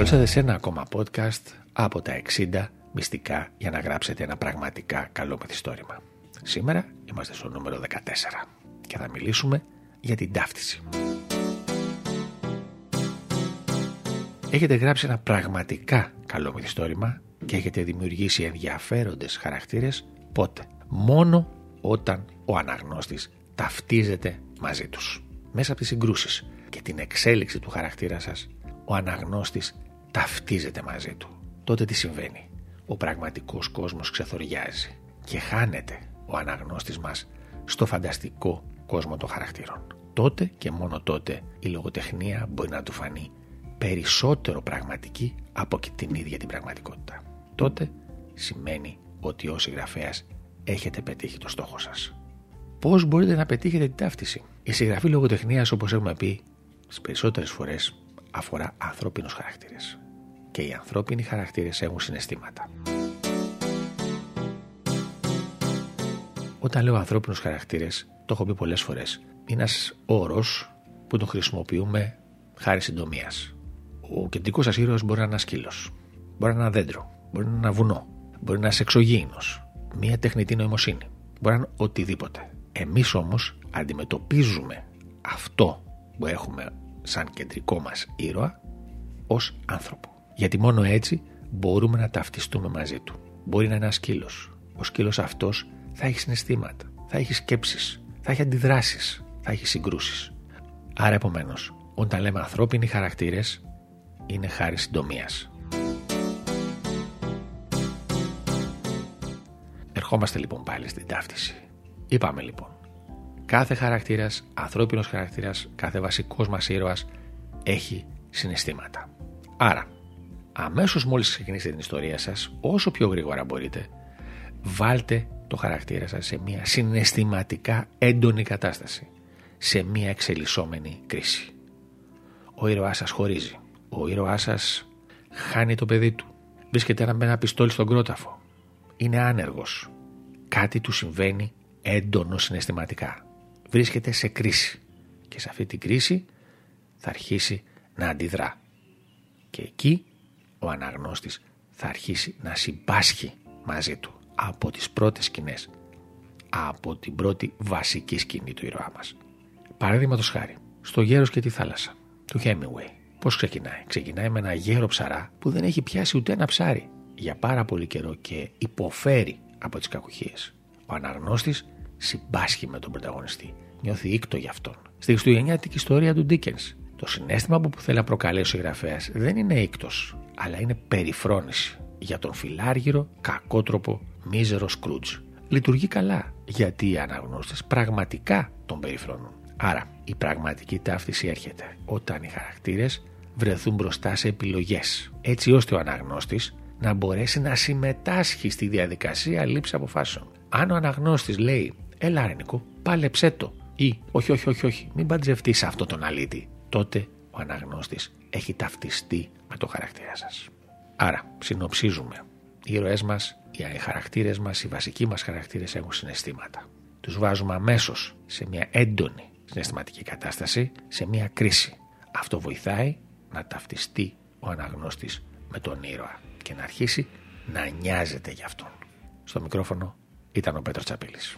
Καλώ ήρθατε σε ένα ακόμα podcast από τα 60 μυστικά για να γράψετε ένα πραγματικά καλό μυθιστόρημα. Σήμερα είμαστε στο νούμερο 14 και θα μιλήσουμε για την ταύτιση. Έχετε γράψει ένα πραγματικά καλό μυθιστόρημα και έχετε δημιουργήσει ενδιαφέροντες χαρακτήρες πότε; Μόνο όταν ο αναγνώστης ταυτίζεται μαζί τους. Μέσα από τις συγκρούσεις και την εξέλιξη του χαρακτήρα σας, ο αναγνώστης ταυτίζεται μαζί του. Τότε τι συμβαίνει; Ο πραγματικός κόσμος ξεθοριάζει και χάνεται ο αναγνώστης μας στο φανταστικό κόσμο των χαρακτήρων. Τότε και μόνο τότε η λογοτεχνία μπορεί να του φανεί περισσότερο πραγματική από και την ίδια την πραγματικότητα. Τότε σημαίνει ότι ως συγγραφέας έχετε πετύχει το στόχο σας. Πώς μπορείτε να πετύχετε την ταύτιση; Η συγγραφή λογοτεχνίας όπως έχουμε πει στις περισσότερες φορές αφορά ανθρώπινους χαρακτήρες. Και οι ανθρώπινοι χαρακτήρες έχουν συναισθήματα. Όταν λέω ανθρώπινους χαρακτήρες, το έχω πει πολλές φορές, είναι ένας όρος που τον χρησιμοποιούμε χάρη συντομίας. Ο κεντρικός σας ήρωας μπορεί να είναι ένα σκύλος, μπορεί να είναι ένα δέντρο, μπορεί να είναι ένα βουνό, μπορεί να είναι εξωγήινος, μια τεχνητή νοημοσύνη, μπορεί να είναι οτιδήποτε. Εμείς όμως αντιμετωπίζουμε αυτό που έχουμε σαν κεντρικό μας ήρωα ως άνθρωπο. Γιατί μόνο έτσι μπορούμε να ταυτιστούμε μαζί του. Μπορεί να είναι ένας σκύλος. Ο σκύλος αυτός θα έχει συναισθήματα, θα έχει σκέψεις, θα έχει αντιδράσεις, θα έχει συγκρούσεις. Άρα επομένως, όταν λέμε ανθρώπινοι χαρακτήρες, είναι χάρη συντομίας. Ερχόμαστε λοιπόν πάλι στην ταύτιση. Είπαμε λοιπόν, κάθε χαρακτήρας, ανθρώπινος χαρακτήρας, κάθε βασικός μας ήρωας έχει συναισθήματα. Άρα, αμέσως μόλις ξεκινήσετε την ιστορία σας, όσο πιο γρήγορα μπορείτε, βάλτε το χαρακτήρα σας σε μια συναισθηματικά έντονη κατάσταση, σε μια εξελισσόμενη κρίση. Ο ήρωάς σας χωρίζει, ο ήρωάς σας χάνει το παιδί του, βρίσκεται με ένα πιστόλι στον κρόταφο, είναι άνεργος, κάτι του συμβαίνει έντονο συναισθηματικά, βρίσκεται σε κρίση. Και σε αυτή την κρίση θα αρχίσει να αντιδρά. Και εκεί ο αναγνώστης θα αρχίσει να συμπάσχει μαζί του από τις πρώτες σκηνές, από την πρώτη βασική σκηνή του ήρωά μας. Παραδείγματος χάρη, στο γέρος και τη θάλασσα, του Hemingway. Πώς ξεκινάει; Ξεκινάει με ένα γέρο ψαρά που δεν έχει πιάσει ούτε ένα ψάρι για πάρα πολύ καιρό και υποφέρει από τις κακουχίες. Ο αναγνώστης συμπάσχει με τον πρωταγωνιστή. Νιώθει ήκτο για αυτόν. Στη χριστουγεννιάτικη ιστορία του Ντίκενς, το συνέστημα που θέλει να προκαλέσει ο συγγραφέας δεν είναι ήκτος, αλλά είναι περιφρόνηση για τον φιλάργυρο, κακότροπο, μίζερο Σκρούτζ. Λειτουργεί καλά, γιατί οι αναγνώστες πραγματικά τον περιφρονούν. Άρα, η πραγματική ταύτιση έρχεται όταν οι χαρακτήρες βρεθούν μπροστά σε επιλογές, έτσι ώστε ο αναγνώστης να μπορέσει να συμμετάσχει στη διαδικασία λήψη αποφάσεων. Αν ο αναγνώστης λέει, Έλα, Ρενικό, πάλεψέ το, ή Όχι, όχι, όχι, όχι, μην παντζευτείς αυτό τον αλήτη, τότε ο αναγνώστης έχει ταυτιστεί με το χαρακτήρα σας. Άρα, συνοψίζουμε. Οι ήρωές μας, οι χαρακτήρες μας, οι βασικοί μας χαρακτήρες έχουν συναισθήματα. Τους βάζουμε αμέσως σε μια έντονη συναισθηματική κατάσταση, σε μια κρίση. Αυτό βοηθάει να ταυτιστεί ο αναγνώστης με τον ήρωα και να αρχίσει να νοιάζεται γι' αυτόν. Στο μικρόφωνο ήταν ο Πέτρος Τσαπίλης.